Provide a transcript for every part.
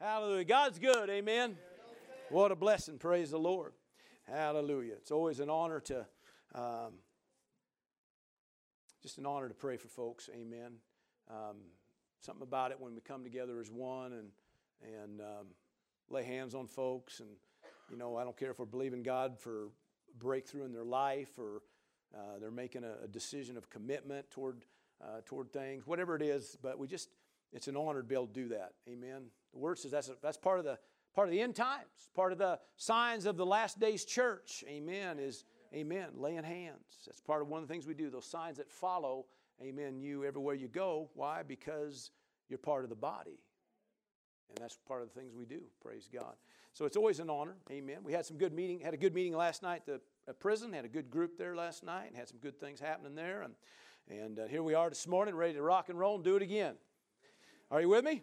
Hallelujah. God's good. Amen. What a blessing. Praise the Lord. Hallelujah. It's always an honor to, um, just an honor to pray for folks. Amen. Um, something about it when we come together as one and, and um, lay hands on folks. And, you know, I don't care if we're believing God for breakthrough in their life or uh, they're making a, a, decision of commitment toward, uh, toward things, whatever it is, but we just, it's an honor to be able to do that. Amen. The word says that's, a, that's part of the part of the end times, part of the signs of the last days church. Amen. Is amen. Laying hands. That's part of one of the things we do. Those signs that follow. Amen. You everywhere you go. Why? Because you're part of the body. And that's part of the things we do. Praise God. So it's always an honor. Amen. We had some good meeting. Had a good meeting last night. The prison had a good group there last night, and had some good things happening there. And and uh, here we are this morning, ready to rock and roll and do it again. Are you with me?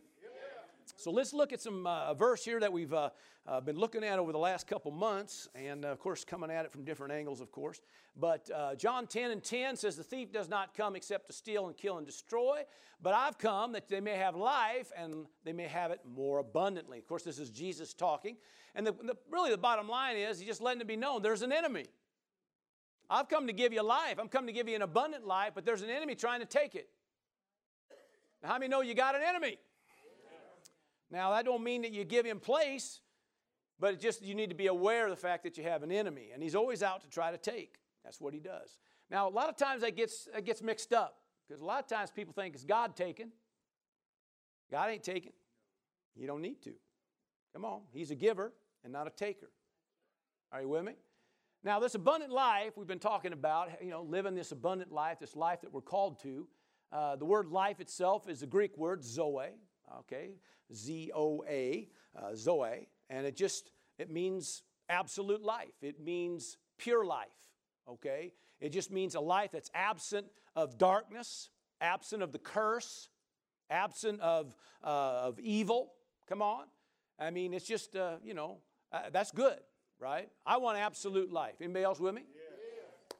So let's look at some uh, verse here that we've uh, uh, been looking at over the last couple months, and uh, of course, coming at it from different angles, of course. But uh, John 10 and 10 says, The thief does not come except to steal and kill and destroy, but I've come that they may have life and they may have it more abundantly. Of course, this is Jesus talking. And the, the, really, the bottom line is, he's just letting it be known there's an enemy. I've come to give you life. I'm come to give you an abundant life, but there's an enemy trying to take it. Now, how many know you got an enemy? Now, that don't mean that you give him place, but it just you need to be aware of the fact that you have an enemy, and he's always out to try to take. That's what he does. Now, a lot of times that gets, that gets mixed up because a lot of times people think, it's God taking? God ain't taking. You don't need to. Come on. He's a giver and not a taker. Are you with me? Now, this abundant life we've been talking about, you know, living this abundant life, this life that we're called to. Uh, the word life itself is the Greek word zoe, okay? Z O A, uh, Zoe, and it just it means absolute life. It means pure life. Okay, it just means a life that's absent of darkness, absent of the curse, absent of uh, of evil. Come on, I mean it's just uh, you know uh, that's good, right? I want absolute life. Anybody else with me?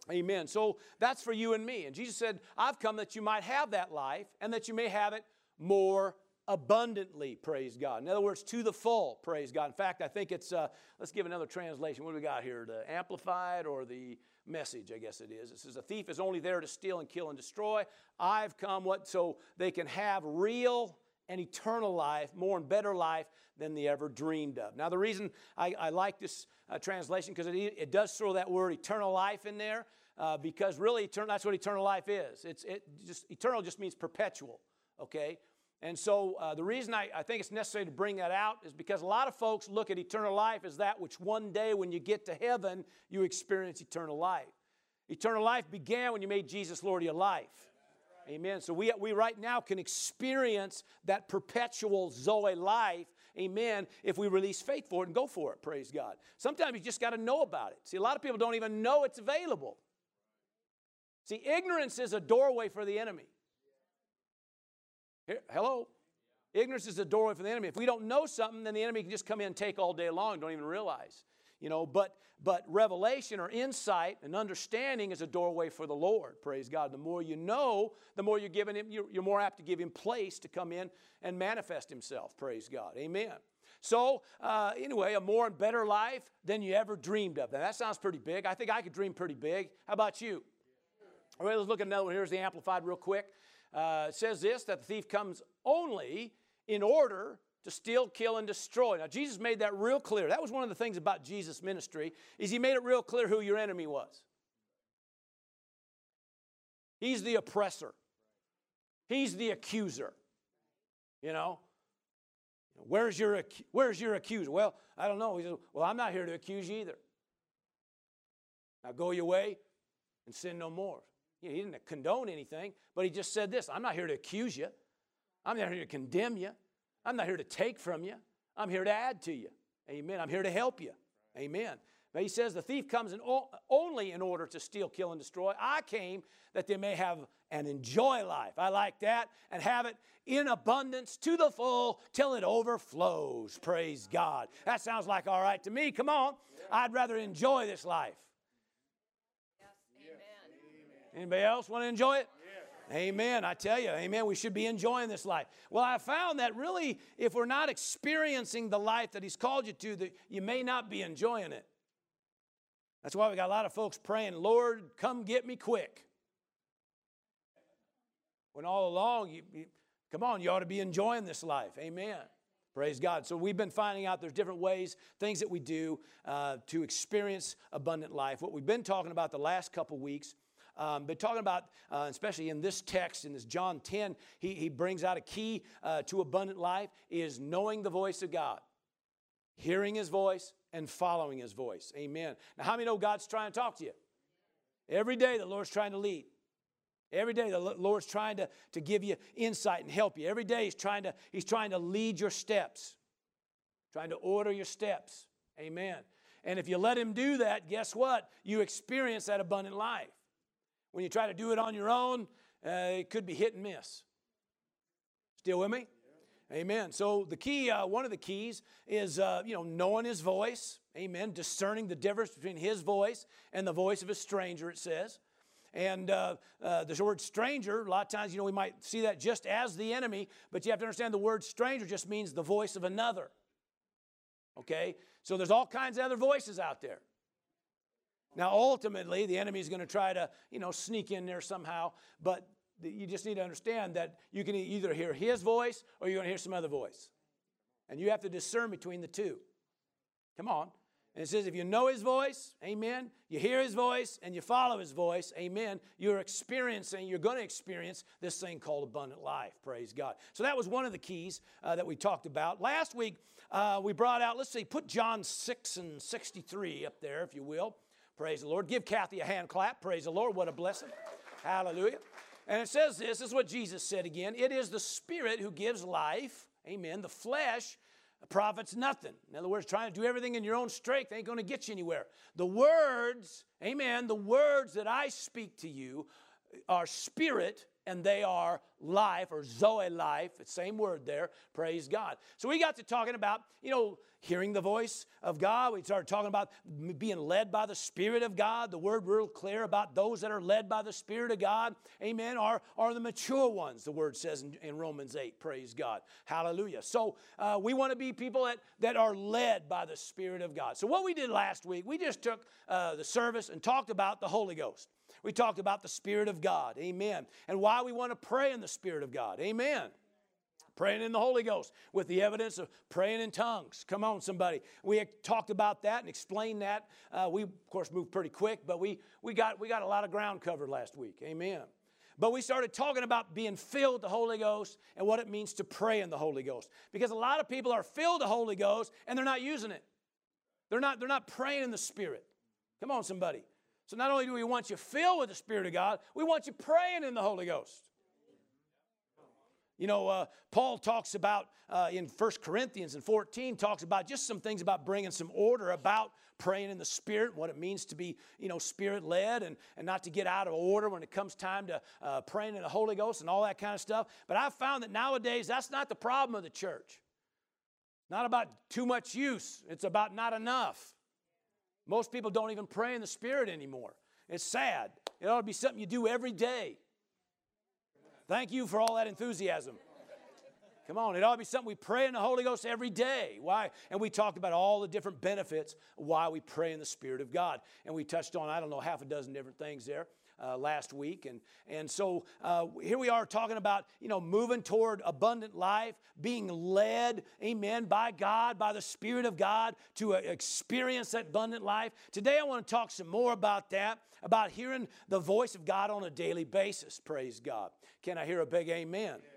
Amen. So that's for you and me. And Jesus said, I've come that you might have that life and that you may have it more abundantly, praise God. In other words, to the full, praise God. In fact, I think it's, uh, let's give another translation. What do we got here? The Amplified or the Message, I guess it is. It says, A thief is only there to steal and kill and destroy. I've come what so they can have real and eternal life, more and better life than they ever dreamed of. Now, the reason I, I like this uh, translation, because it, it does throw that word eternal life in there, uh, because really, that's what eternal life is. It's, it just, eternal just means perpetual, okay? And so uh, the reason I, I think it's necessary to bring that out is because a lot of folks look at eternal life as that which one day when you get to heaven, you experience eternal life. Eternal life began when you made Jesus Lord of your life. Amen. So we, we right now can experience that perpetual Zoe life, amen, if we release faith for it and go for it, praise God. Sometimes you just got to know about it. See, a lot of people don't even know it's available. See, ignorance is a doorway for the enemy. Here, hello? Ignorance is a doorway for the enemy. If we don't know something, then the enemy can just come in and take all day long, don't even realize. You know, but but revelation or insight and understanding is a doorway for the Lord. Praise God. The more you know, the more you're giving him, you're, you're more apt to give him place to come in and manifest himself. Praise God. Amen. So, uh, anyway, a more and better life than you ever dreamed of. Now, that sounds pretty big. I think I could dream pretty big. How about you? All right, let's look at another one. Here's the Amplified, real quick uh, says this that the thief comes only in order to steal, kill, and destroy. Now, Jesus made that real clear. That was one of the things about Jesus' ministry, is he made it real clear who your enemy was. He's the oppressor. He's the accuser. You know? Where's your, where's your accuser? Well, I don't know. He says, Well, I'm not here to accuse you either. Now go your way and sin no more. You know, he didn't condone anything, but he just said this I'm not here to accuse you. I'm not here to condemn you. I'm not here to take from you. I'm here to add to you. Amen. I'm here to help you. Amen. But he says the thief comes in only in order to steal, kill, and destroy. I came that they may have and enjoy life. I like that. And have it in abundance to the full till it overflows. Praise God. That sounds like all right to me. Come on. I'd rather enjoy this life. Anybody else want to enjoy it? Amen. I tell you, amen. We should be enjoying this life. Well, I found that really, if we're not experiencing the life that He's called you to, that you may not be enjoying it. That's why we got a lot of folks praying, Lord, come get me quick. When all along, you, you come on, you ought to be enjoying this life. Amen. Praise God. So we've been finding out there's different ways, things that we do uh, to experience abundant life. What we've been talking about the last couple weeks um, but talking about, uh, especially in this text, in this John 10, he, he brings out a key uh, to abundant life is knowing the voice of God, hearing his voice, and following his voice. Amen. Now, how many know God's trying to talk to you? Every day the Lord's trying to lead. Every day the Lord's trying to, to give you insight and help you. Every day He's trying to, He's trying to lead your steps, trying to order your steps. Amen. And if you let Him do that, guess what? You experience that abundant life. When you try to do it on your own, uh, it could be hit and miss. Still with me? Amen. So the key, uh, one of the keys is, uh, you know, knowing his voice. Amen. Discerning the difference between his voice and the voice of a stranger, it says. And uh, uh, the word stranger, a lot of times, you know, we might see that just as the enemy, but you have to understand the word stranger just means the voice of another. Okay? So there's all kinds of other voices out there. Now, ultimately, the enemy is going to try to, you know, sneak in there somehow, but you just need to understand that you can either hear his voice or you're going to hear some other voice. And you have to discern between the two. Come on. And it says, if you know his voice, amen, you hear his voice and you follow his voice, amen, you're experiencing, you're going to experience this thing called abundant life. Praise God. So that was one of the keys uh, that we talked about. Last week, uh, we brought out, let's see, put John 6 and 63 up there, if you will. Praise the Lord. Give Kathy a hand clap. Praise the Lord. What a blessing. Hallelujah. And it says this, this is what Jesus said again. It is the Spirit who gives life. Amen. The flesh profits nothing. In other words, trying to do everything in your own strength ain't going to get you anywhere. The words, amen, the words that I speak to you are spirit and they are life or Zoe life. Same word there. Praise God. So we got to talking about, you know, hearing the voice of God. We started talking about being led by the Spirit of God. The word real clear about those that are led by the Spirit of God. Amen. Are, are the mature ones, the word says in, in Romans 8. Praise God. Hallelujah. So uh, we want to be people that, that are led by the Spirit of God. So what we did last week, we just took uh, the service and talked about the Holy Ghost. We talked about the Spirit of God. Amen. And why we want to pray in the Spirit of God. Amen. Praying in the Holy Ghost with the evidence of praying in tongues. Come on, somebody. We talked about that and explained that. Uh, we, of course, moved pretty quick, but we, we, got, we got a lot of ground covered last week. Amen. But we started talking about being filled with the Holy Ghost and what it means to pray in the Holy Ghost. Because a lot of people are filled with the Holy Ghost and they're not using it. They're not, they're not praying in the Spirit. Come on, somebody. So not only do we want you filled with the Spirit of God, we want you praying in the Holy Ghost. You know, uh, Paul talks about uh, in 1 Corinthians and 14, talks about just some things about bringing some order about praying in the Spirit, what it means to be, you know, Spirit led and, and not to get out of order when it comes time to uh, praying in the Holy Ghost and all that kind of stuff. But I've found that nowadays that's not the problem of the church. Not about too much use, it's about not enough. Most people don't even pray in the Spirit anymore. It's sad. It ought to be something you do every day. Thank you for all that enthusiasm. Come on, it ought to be something we pray in the Holy Ghost every day. Why? And we talked about all the different benefits why we pray in the Spirit of God. And we touched on, I don't know, half a dozen different things there uh, last week. And, and so uh, here we are talking about, you know, moving toward abundant life, being led, amen, by God, by the Spirit of God to uh, experience that abundant life. Today I want to talk some more about that, about hearing the voice of God on a daily basis. Praise God. Can I hear a big amen? Amen.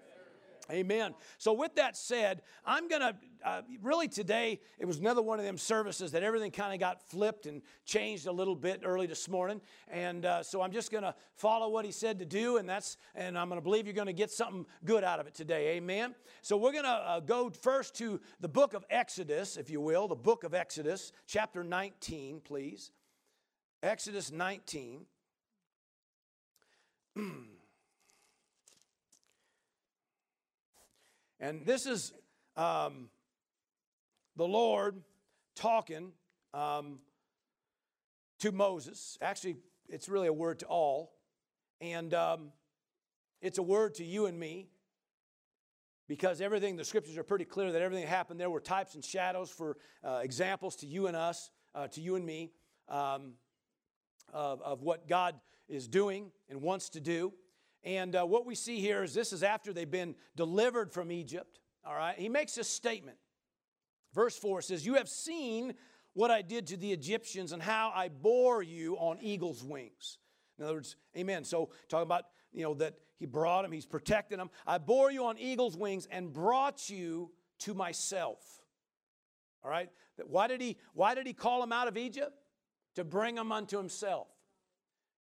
So, with that said, I'm going to uh, really today, it was another one of them services that everything kind of got flipped and changed a little bit early this morning. And uh, so I'm just going to follow what he said to do, and that's, and I'm going to believe you're going to get something good out of it today. Amen. So, we're going to uh, go first to the book of Exodus, if you will, the book of Exodus, chapter 19, please. Exodus 19. And this is um, the Lord talking um, to Moses. Actually, it's really a word to all. And um, It's a word to you and me because everything, the scriptures are pretty clear that everything that happened there were types and shadows for uh, examples to you and us, uh, to you and me, um, of, of what God is doing and wants to do. And uh, what we see here is this is after they've been delivered from Egypt. All right, he makes a statement. Verse 4 says, You have seen what I did to the Egyptians and how I bore you on eagle's wings. In other words, amen. So, talking about, you know, that he brought him, he's protecting them. I bore you on eagle's wings and brought you to myself. All right? Why did he, why did he call them out of Egypt? To bring them unto himself.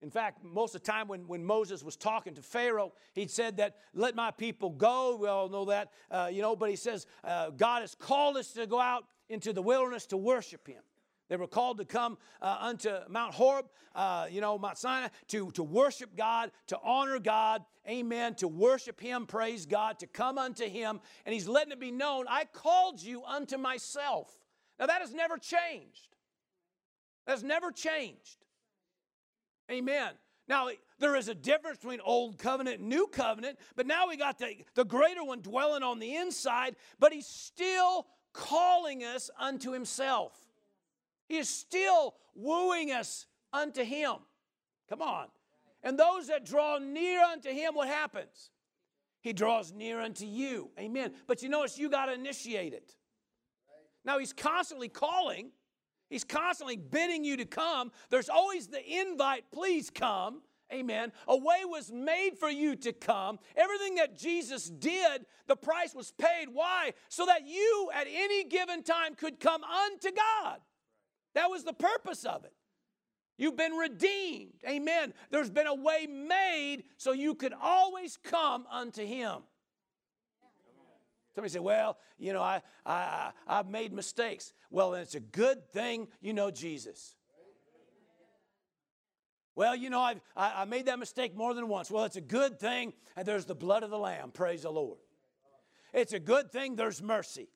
In fact, most of the time when, when Moses was talking to Pharaoh, he said that, let my people go. We all know that, uh, you know, but he says, uh, God has called us to go out into the wilderness to worship him. They were called to come uh, unto Mount Horeb, uh, you know, Mount Sinai, to, to worship God, to honor God, amen, to worship Him, praise God, to come unto Him. And He's letting it be known, I called you unto myself. Now that has never changed. Has never changed. Amen. Now, there is a difference between old covenant and new covenant, but now we got the, the greater one dwelling on the inside, but he's still calling us unto himself. He is still wooing us unto him. Come on. And those that draw near unto him, what happens? He draws near unto you. Amen. But you notice you got to initiate it. Now he's constantly calling, He's constantly bidding you to come. There's always the invite, please come. Amen. A way was made for you to come. Everything that Jesus did, the price was paid. Why? So that you at any given time could come unto God. That was the purpose of it. You've been redeemed. Amen. There's been a way made so you could always come unto Him. Somebody say, well, you know, I, I, I've made mistakes. Well, it's a good thing you know Jesus. Well, you know, I've, I, I made that mistake more than once. Well, it's a good thing, and there's the blood of the Lamb. Praise the Lord. It's a good thing there's mercy.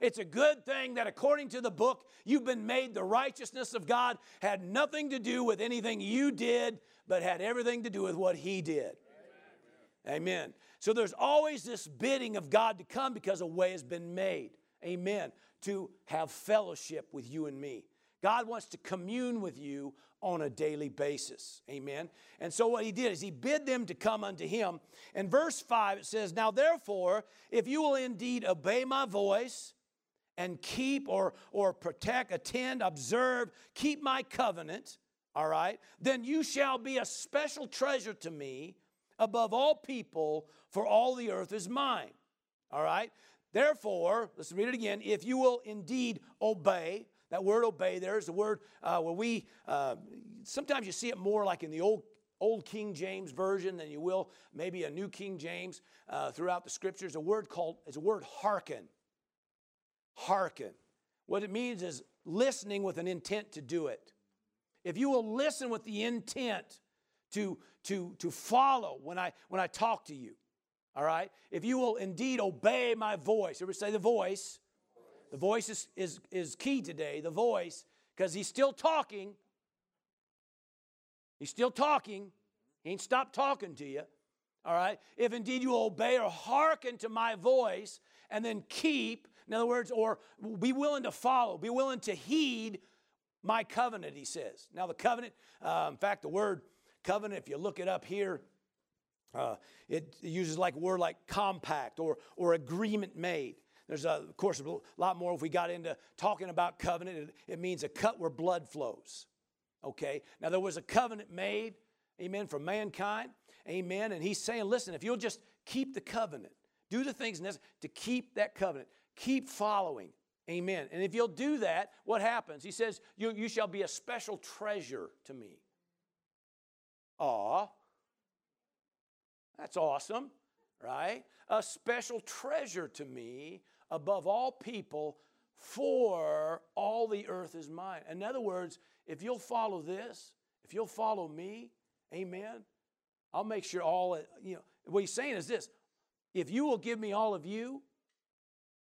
It's a good thing that according to the book, you've been made the righteousness of God, had nothing to do with anything you did, but had everything to do with what He did. Amen. So there's always this bidding of God to come because a way has been made. Amen. To have fellowship with you and me. God wants to commune with you on a daily basis. Amen. And so what he did is he bid them to come unto him. In verse 5, it says, Now therefore, if you will indeed obey my voice and keep or, or protect, attend, observe, keep my covenant, all right, then you shall be a special treasure to me above all people, for all the earth is mine. All right? Therefore, let's read it again. If you will indeed obey, that word obey there is the word uh, where we, uh, sometimes you see it more like in the old Old King James version than you will maybe a New King James uh, throughout the scriptures. A word called is a word hearken. Hearken. What it means is listening with an intent to do it. If you will listen with the intent to, to, to follow when I, when I talk to you. All right? If you will indeed obey my voice, everybody say the voice. The voice is, is, is key today, the voice, because he's still talking. He's still talking. He ain't stopped talking to you. All right? If indeed you obey or hearken to my voice and then keep, in other words, or be willing to follow, be willing to heed my covenant, he says. Now, the covenant, uh, in fact, the word covenant, if you look it up here, uh, it uses like word like compact or, or agreement made. There's, a, of course, a lot more if we got into talking about covenant. It, it means a cut where blood flows. Okay? Now, there was a covenant made, amen, for mankind, amen. And he's saying, listen, if you'll just keep the covenant, do the things necessary to keep that covenant, keep following, amen. And if you'll do that, what happens? He says, you, you shall be a special treasure to me. Aw, that's awesome, right? A special treasure to me above all people, for all the earth is mine. In other words, if you'll follow this, if you'll follow me, amen, I'll make sure all, you know, what he's saying is this if you will give me all of you,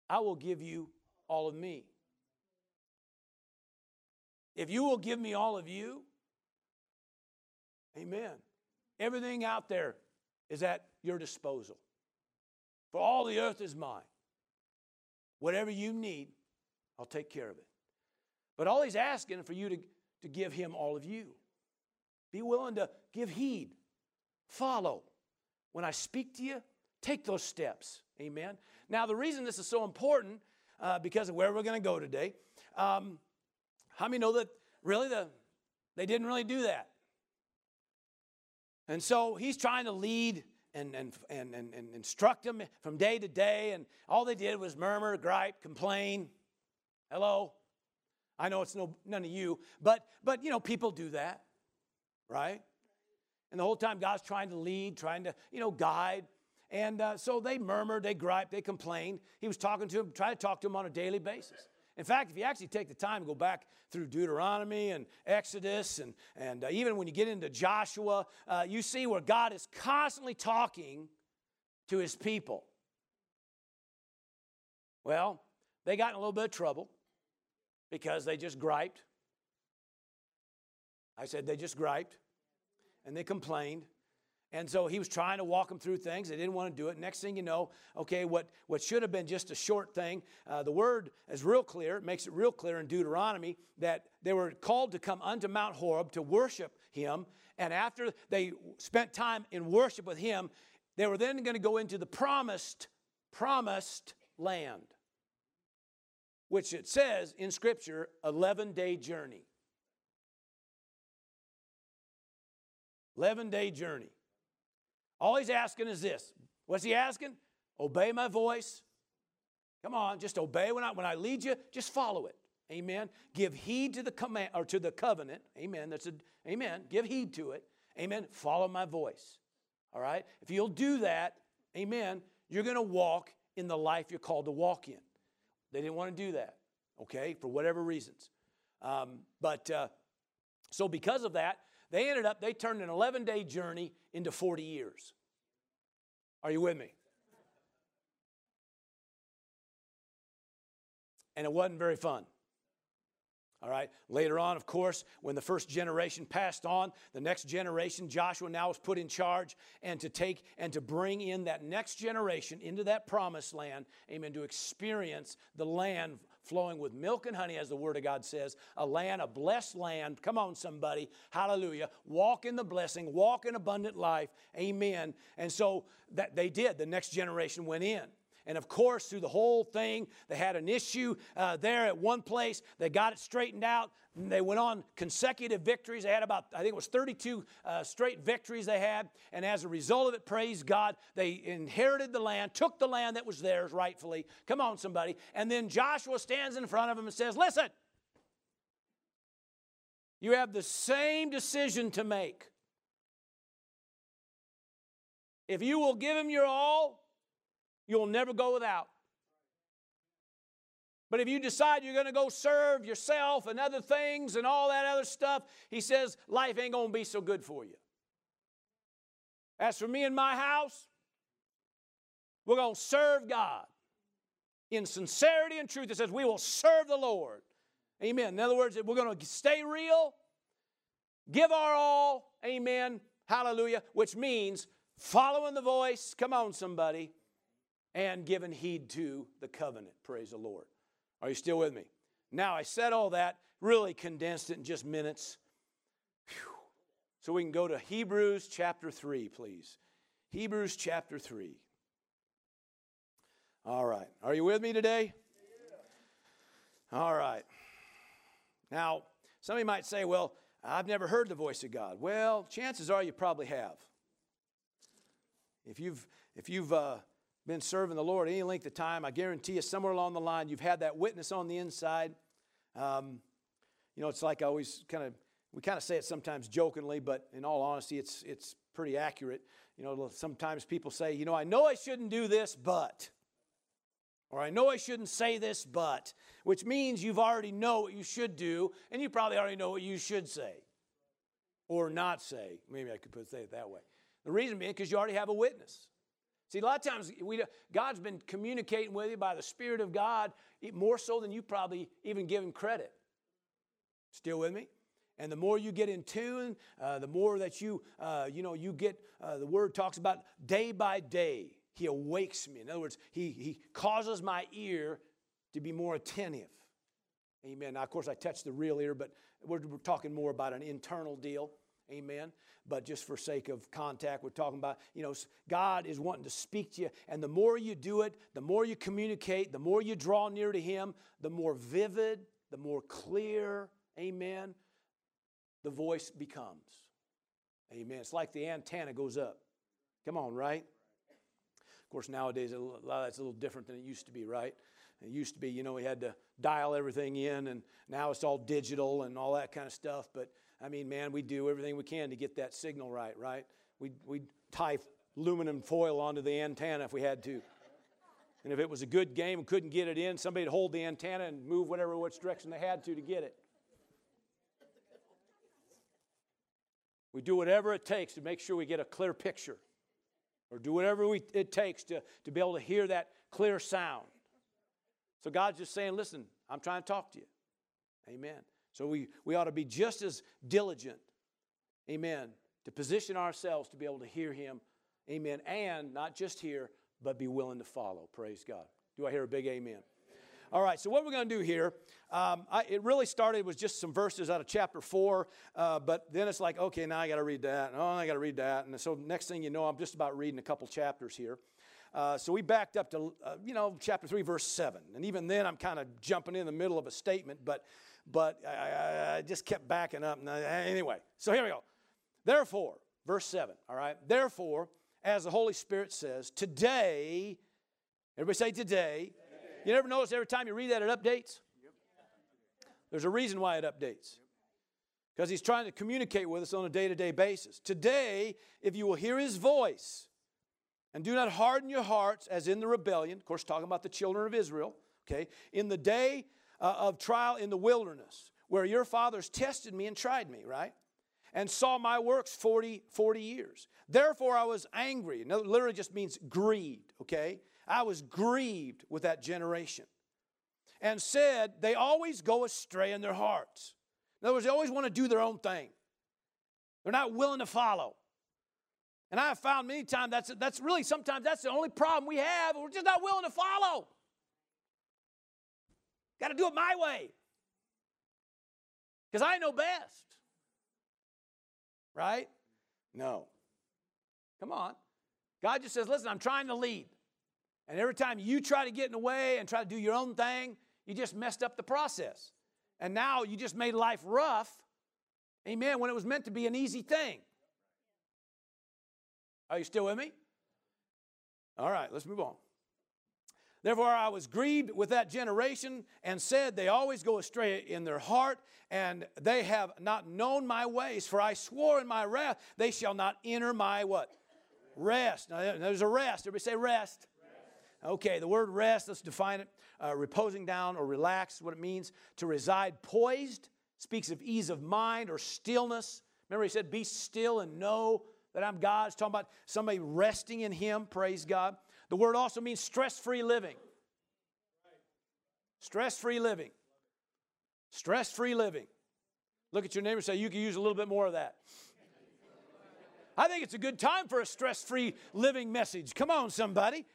I will give you all of me. If you will give me all of you, Amen. Everything out there is at your disposal. For all the earth is mine. Whatever you need, I'll take care of it. But all he's asking for you to, to give him all of you. Be willing to give heed, follow. When I speak to you, take those steps. Amen. Now, the reason this is so important, uh, because of where we're going to go today, um, how many know that really the, they didn't really do that? And so he's trying to lead and, and, and, and, and instruct them from day to day, and all they did was murmur, gripe, complain. Hello? I know it's no, none of you, but, but you know, people do that, right? And the whole time God's trying to lead, trying to, you know, guide. And uh, so they murmured, they griped, they complained. He was talking to them, trying to talk to them on a daily basis. In fact, if you actually take the time to go back through Deuteronomy and Exodus, and, and uh, even when you get into Joshua, uh, you see where God is constantly talking to his people. Well, they got in a little bit of trouble because they just griped. I said they just griped and they complained. And so he was trying to walk them through things. They didn't want to do it. Next thing you know, okay, what, what should have been just a short thing, uh, the word is real clear. It makes it real clear in Deuteronomy that they were called to come unto Mount Horeb to worship him. And after they spent time in worship with him, they were then going to go into the promised, promised land, which it says in Scripture, 11 day journey. 11 day journey. All he's asking is this. What's he asking? Obey my voice. Come on, just obey when I when I lead you, just follow it. Amen. Give heed to the command or to the covenant. Amen. That's a amen. Give heed to it. Amen. Follow my voice. All right? If you'll do that, amen, you're going to walk in the life you're called to walk in. They didn't want to do that, okay, for whatever reasons. Um, but uh, so because of that, they ended up, they turned an 11 day journey into 40 years. Are you with me? And it wasn't very fun. All right. Later on, of course, when the first generation passed on, the next generation, Joshua now was put in charge and to take and to bring in that next generation into that promised land, amen, to experience the land flowing with milk and honey, as the Word of God says, a land, a blessed land. Come on, somebody. Hallelujah. Walk in the blessing, walk in abundant life. Amen. And so that they did. The next generation went in. And of course, through the whole thing, they had an issue uh, there at one place. They got it straightened out. They went on consecutive victories. They had about, I think it was 32 uh, straight victories they had. And as a result of it, praise God, they inherited the land, took the land that was theirs rightfully. Come on, somebody. And then Joshua stands in front of them and says, Listen, you have the same decision to make. If you will give him your all, You'll never go without. But if you decide you're going to go serve yourself and other things and all that other stuff, he says life ain't going to be so good for you. As for me and my house, we're going to serve God in sincerity and truth. It says we will serve the Lord. Amen. In other words, we're going to stay real, give our all. Amen. Hallelujah. Which means following the voice. Come on, somebody and given heed to the covenant. Praise the Lord. Are you still with me? Now, I said all that, really condensed it in just minutes. Whew. So we can go to Hebrews chapter 3, please. Hebrews chapter 3. All right. Are you with me today? All right. Now, somebody might say, well, I've never heard the voice of God. Well, chances are you probably have. If you've, if you've, uh, been serving the Lord any length of time, I guarantee you somewhere along the line you've had that witness on the inside. Um, you know, it's like I always kind of, we kind of say it sometimes jokingly, but in all honesty, it's, it's pretty accurate. You know, sometimes people say, you know, I know I shouldn't do this, but, or I know I shouldn't say this, but, which means you've already know what you should do, and you probably already know what you should say or not say. Maybe I could put, say it that way. The reason being because you already have a witness. See, a lot of times we, God's been communicating with you by the Spirit of God more so than you probably even give Him credit. Still with me? And the more you get in tune, uh, the more that you, uh, you know, you get, uh, the word talks about day by day, he awakes me. In other words, he, he causes my ear to be more attentive. Amen. Now, of course, I touched the real ear, but we're, we're talking more about an internal deal. Amen. But just for sake of contact, we're talking about, you know, God is wanting to speak to you. And the more you do it, the more you communicate, the more you draw near to Him, the more vivid, the more clear, amen, the voice becomes. Amen. It's like the antenna goes up. Come on, right? Of course, nowadays, a lot of that's a little different than it used to be, right? It used to be, you know, we had to dial everything in, and now it's all digital and all that kind of stuff. But I mean, man, we do everything we can to get that signal right, right? We we tie aluminum foil onto the antenna if we had to. And if it was a good game and couldn't get it in, somebody'd hold the antenna and move whatever which direction they had to to get it. We do whatever it takes to make sure we get a clear picture, or do whatever we, it takes to, to be able to hear that clear sound. So God's just saying, listen, I'm trying to talk to you. Amen. So we, we ought to be just as diligent, amen, to position ourselves to be able to hear Him, amen, and not just hear, but be willing to follow. Praise God. Do I hear a big amen? All right, so what we're going to do here, um, I, it really started with just some verses out of chapter 4, uh, but then it's like, okay, now I got to read that. Oh, I got to read that. And so next thing you know, I'm just about reading a couple chapters here. Uh, so we backed up to, uh, you know, chapter 3, verse 7. And even then, I'm kind of jumping in the middle of a statement, but, but I, I just kept backing up. I, anyway, so here we go. Therefore, verse 7, all right? Therefore, as the Holy Spirit says, today, everybody say today, you never notice every time you read that it updates? Yep. There's a reason why it updates. Because he's trying to communicate with us on a day to day basis. Today, if you will hear his voice and do not harden your hearts as in the rebellion, of course, talking about the children of Israel, okay, in the day uh, of trial in the wilderness, where your fathers tested me and tried me, right? And saw my works 40, 40 years. Therefore, I was angry. No, literally just means grieved, okay? I was grieved with that generation and said, They always go astray in their hearts. In other words, they always want to do their own thing, they're not willing to follow. And I have found many times that's, that's really sometimes that's the only problem we have. We're just not willing to follow. Got to do it my way. Because I know best. Right? No. Come on. God just says, listen, I'm trying to lead. And every time you try to get in the way and try to do your own thing, you just messed up the process. And now you just made life rough, amen, when it was meant to be an easy thing. Are you still with me? All right, let's move on. Therefore, I was grieved with that generation and said, They always go astray in their heart, and they have not known my ways. For I swore in my wrath, they shall not enter my what? Rest. Now, there's a rest. Everybody say rest. Okay, the word rest, let's define it. Uh, reposing down or relax, what it means. To reside poised speaks of ease of mind or stillness. Remember, he said, Be still and know that I'm God. It's talking about somebody resting in Him, praise God. The word also means stress free living. Stress free living. Stress free living. Look at your neighbor say, You can use a little bit more of that. I think it's a good time for a stress free living message. Come on, somebody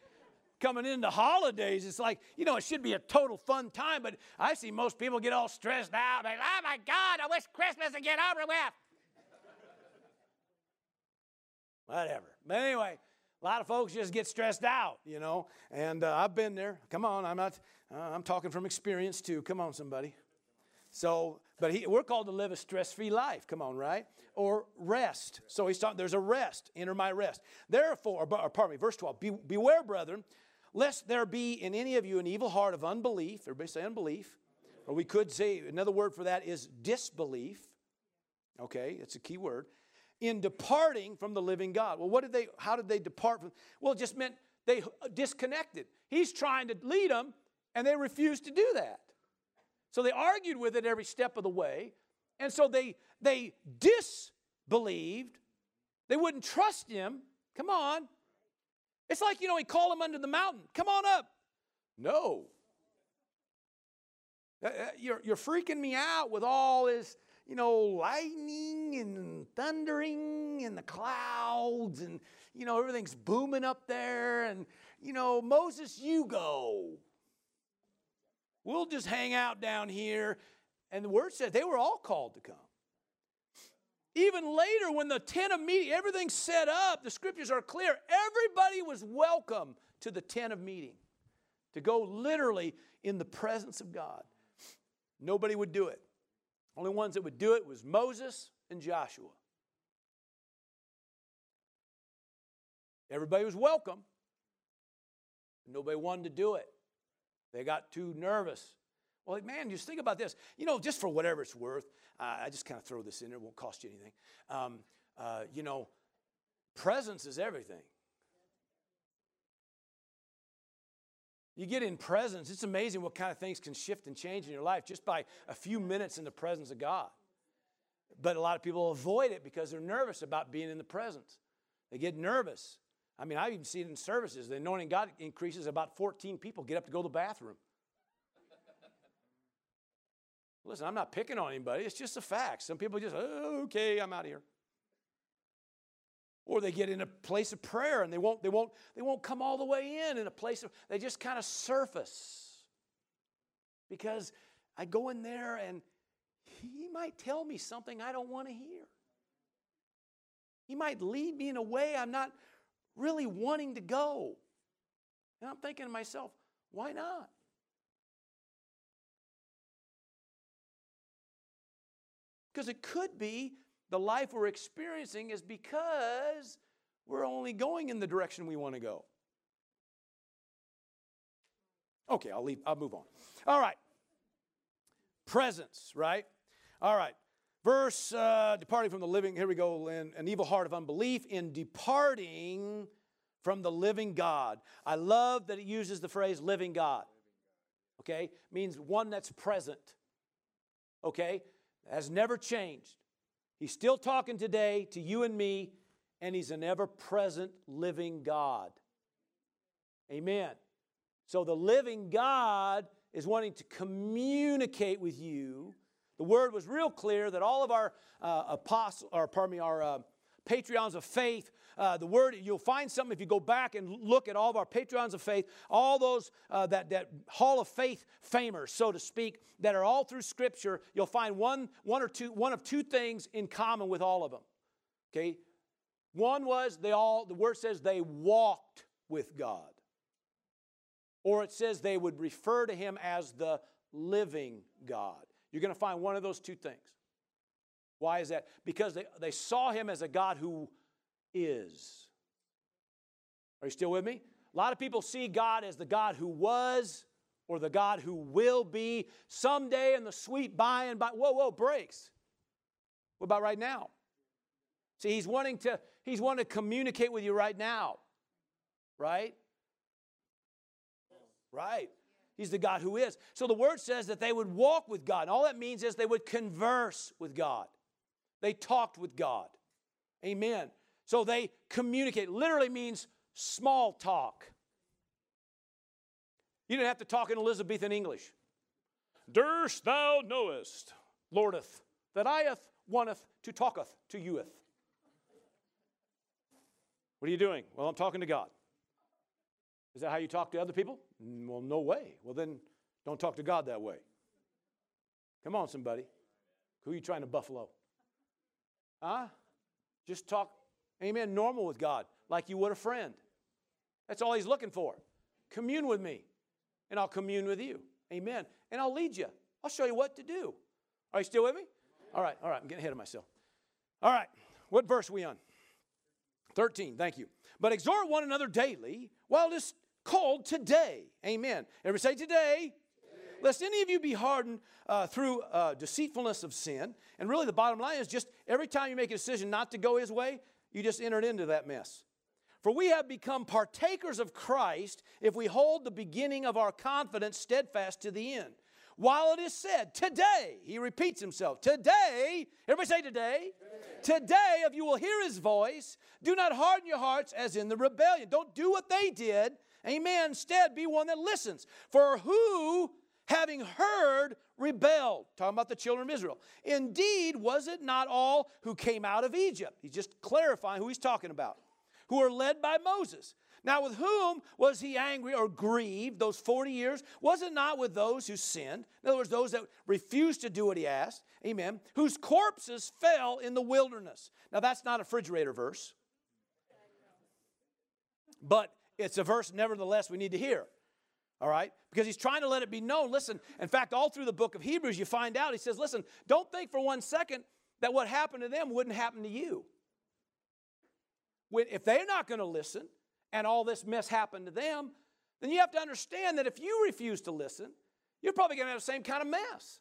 coming into holidays, it's like, you know, it should be a total fun time, but I see most people get all stressed out. Like, oh my God, I wish Christmas would get over with. Whatever. But anyway, a lot of folks just get stressed out, you know, and uh, I've been there. Come on, I'm not, uh, I'm talking from experience too. Come on, somebody. So, but he, we're called to live a stress free life. Come on, right? Or rest. So he's talking, there's a rest. Enter my rest. Therefore, or, pardon me, verse 12. Be, beware, brethren, lest there be in any of you an evil heart of unbelief. Everybody say unbelief. Or we could say another word for that is disbelief. Okay, it's a key word. In departing from the living God. Well, what did they, how did they depart from? Well, it just meant they disconnected. He's trying to lead them, and they refused to do that. So they argued with it every step of the way. And so they, they disbelieved. They wouldn't trust him. Come on. It's like, you know, he called him under the mountain. Come on up. No. Uh, uh, you're, you're freaking me out with all this, you know, lightning and thundering and the clouds and, you know, everything's booming up there. And, you know, Moses, you go. We'll just hang out down here. And the word said they were all called to come. Even later, when the tent of meeting, everything's set up, the scriptures are clear. Everybody was welcome to the tent of meeting to go literally in the presence of God. Nobody would do it. Only ones that would do it was Moses and Joshua. Everybody was welcome. Nobody wanted to do it. They got too nervous. Well, man, just think about this. You know, just for whatever it's worth, uh, I just kind of throw this in there. It won't cost you anything. Um, uh, you know, presence is everything. You get in presence, it's amazing what kind of things can shift and change in your life just by a few minutes in the presence of God. But a lot of people avoid it because they're nervous about being in the presence. They get nervous. I mean, I've even seen it in services. The anointing God increases, about 14 people get up to go to the bathroom. Listen, I'm not picking on anybody. It's just a fact. Some people just, oh, okay, I'm out of here. Or they get in a place of prayer and they won't, they won't, they won't come all the way in in a place of, they just kind of surface. Because I go in there and he might tell me something I don't want to hear. He might lead me in a way I'm not really wanting to go. And I'm thinking to myself, why not? Because it could be the life we're experiencing is because we're only going in the direction we want to go. Okay, I'll leave, I'll move on. All right. Presence, right? All right. Verse, uh, departing from the living, here we go, in an evil heart of unbelief, in departing from the living God. I love that it uses the phrase living God. Okay? Means one that's present. Okay? Has never changed. He's still talking today to you and me, and He's an ever present living God. Amen. So the living God is wanting to communicate with you. The word was real clear that all of our uh, apostles, or pardon me, our uh, patrons of faith uh, the word, you'll find something if you go back and look at all of our patrons of faith, all those uh, that, that hall of faith famers, so to speak, that are all through Scripture, you'll find one, one or two, one of two things in common with all of them. Okay? One was they all, the word says they walked with God. Or it says they would refer to him as the living God. You're going to find one of those two things. Why is that? Because they, they saw him as a God who is. Are you still with me? A lot of people see God as the God who was or the God who will be someday in the sweet by and by. Whoa, whoa, brakes. What about right now? See, he's wanting to he's wanting to communicate with you right now. Right? Right. He's the God who is. So the word says that they would walk with God. And all that means is they would converse with God. They talked with God. Amen. So they communicate. Literally means small talk. You didn't have to talk in Elizabethan English. Durst thou knowest, Lordeth, that I'eth wanteth to talketh to youeth. What are you doing? Well, I'm talking to God. Is that how you talk to other people? Mm, well, no way. Well, then don't talk to God that way. Come on, somebody. Who are you trying to buffalo? Huh? Just talk Amen. Normal with God, like you would a friend. That's all He's looking for. Commune with me, and I'll commune with you. Amen. And I'll lead you. I'll show you what to do. Are you still with me? All right, all right. I'm getting ahead of myself. All right. What verse are we on? 13. Thank you. But exhort one another daily while it is called today. Amen. Everybody say today lest any of you be hardened uh, through uh, deceitfulness of sin. And really, the bottom line is just every time you make a decision not to go his way, you just entered into that mess. For we have become partakers of Christ if we hold the beginning of our confidence steadfast to the end. While it is said, today, he repeats himself, today, everybody say today, today, today if you will hear his voice, do not harden your hearts as in the rebellion. Don't do what they did. Amen. Instead, be one that listens. For who having heard, rebelled. Talking about the children of Israel. Indeed, was it not all who came out of Egypt? He's just clarifying who he's talking about. Who are led by Moses. Now, with whom was he angry or grieved those 40 years? Was it not with those who sinned? In other words, those that refused to do what he asked. Amen. Whose corpses fell in the wilderness. Now, that's not a refrigerator verse, but it's a verse, nevertheless, we need to hear. All right? Because he's trying to let it be known. Listen, in fact, all through the book of Hebrews, you find out, he says, listen, don't think for one second that what happened to them wouldn't happen to you. When, if they're not going to listen, and all this mess happened to them, then you have to understand that if you refuse to listen, you're probably going to have the same kind of mess.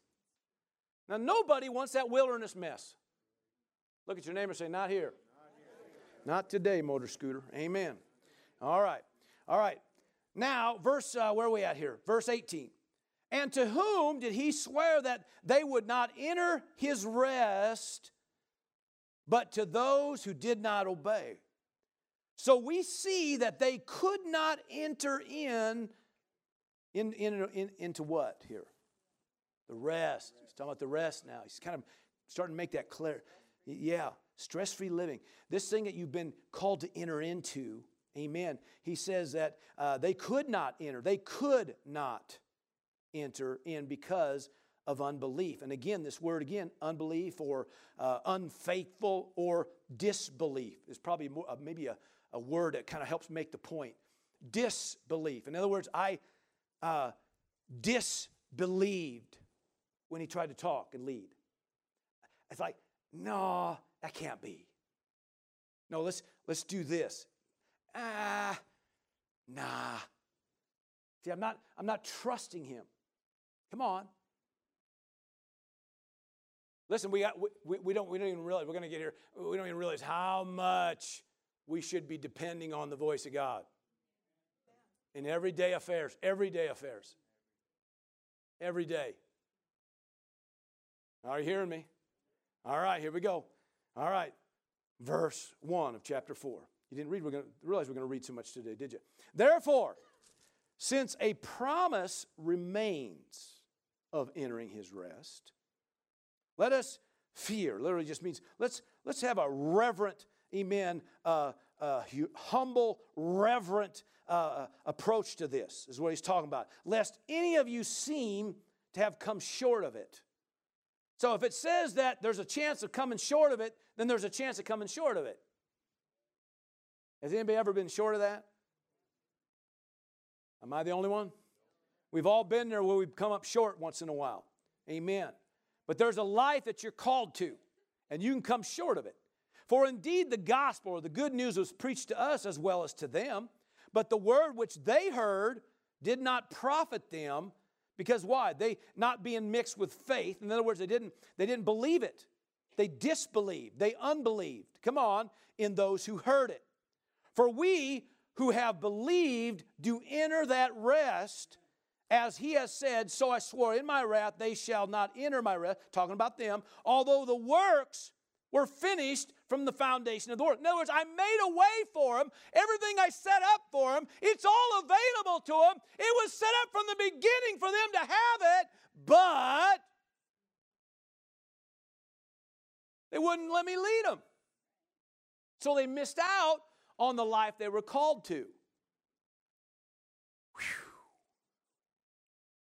Now, nobody wants that wilderness mess. Look at your neighbor and say, Not here. Not, Not today, motor scooter. Amen. All right. All right. Now, verse, uh, where are we at here? Verse 18. And to whom did he swear that they would not enter his rest, but to those who did not obey? So we see that they could not enter in, in, in, in, into what here? The rest. He's talking about the rest now. He's kind of starting to make that clear. Yeah, stress free living. This thing that you've been called to enter into, amen. He says that uh, they could not enter. They could not enter in because of unbelief. And again, this word again, unbelief or uh, unfaithful or disbelief is probably more, uh, maybe a, a word that kind of helps make the point. Disbelief. In other words, I uh, disbelieved when he tried to talk and lead. It's like, no, that can't be. No, let's let's do this. Ah, nah. See, I'm not I'm not trusting him. Come on. Listen, we, got, we, we, don't, we don't even realize, we're going to get here, we don't even realize how much we should be depending on the voice of God in everyday affairs, everyday affairs. Every day. Are you hearing me? All right, here we go. All right, verse 1 of chapter 4. You didn't read, we're to realize we're going to read so much today, did you? Therefore, since a promise remains of entering his rest, let us fear. Literally just means let's let's have a reverent amen, uh, uh, humble, reverent uh, uh, approach to this, is what he's talking about. Lest any of you seem to have come short of it. So if it says that there's a chance of coming short of it, then there's a chance of coming short of it. Has anybody ever been short of that? Am I the only one? We've all been there where we've come up short once in a while. Amen. But there's a life that you're called to, and you can come short of it. For indeed the gospel or the good news was preached to us as well as to them, but the word which they heard did not profit them because why? They not being mixed with faith. In other words, they didn't they didn't believe it. They disbelieved. They unbelieved. Come on, in those who heard it. For we who have believed do enter that rest as he has said, so I swore in my wrath, they shall not enter my rest, talking about them, although the works were finished from the foundation of the world. In other words, I made a way for them. Everything I set up for them, it's all available to them. It was set up from the beginning for them to have it, but they wouldn't let me lead them. So they missed out on the life they were called to. Whew.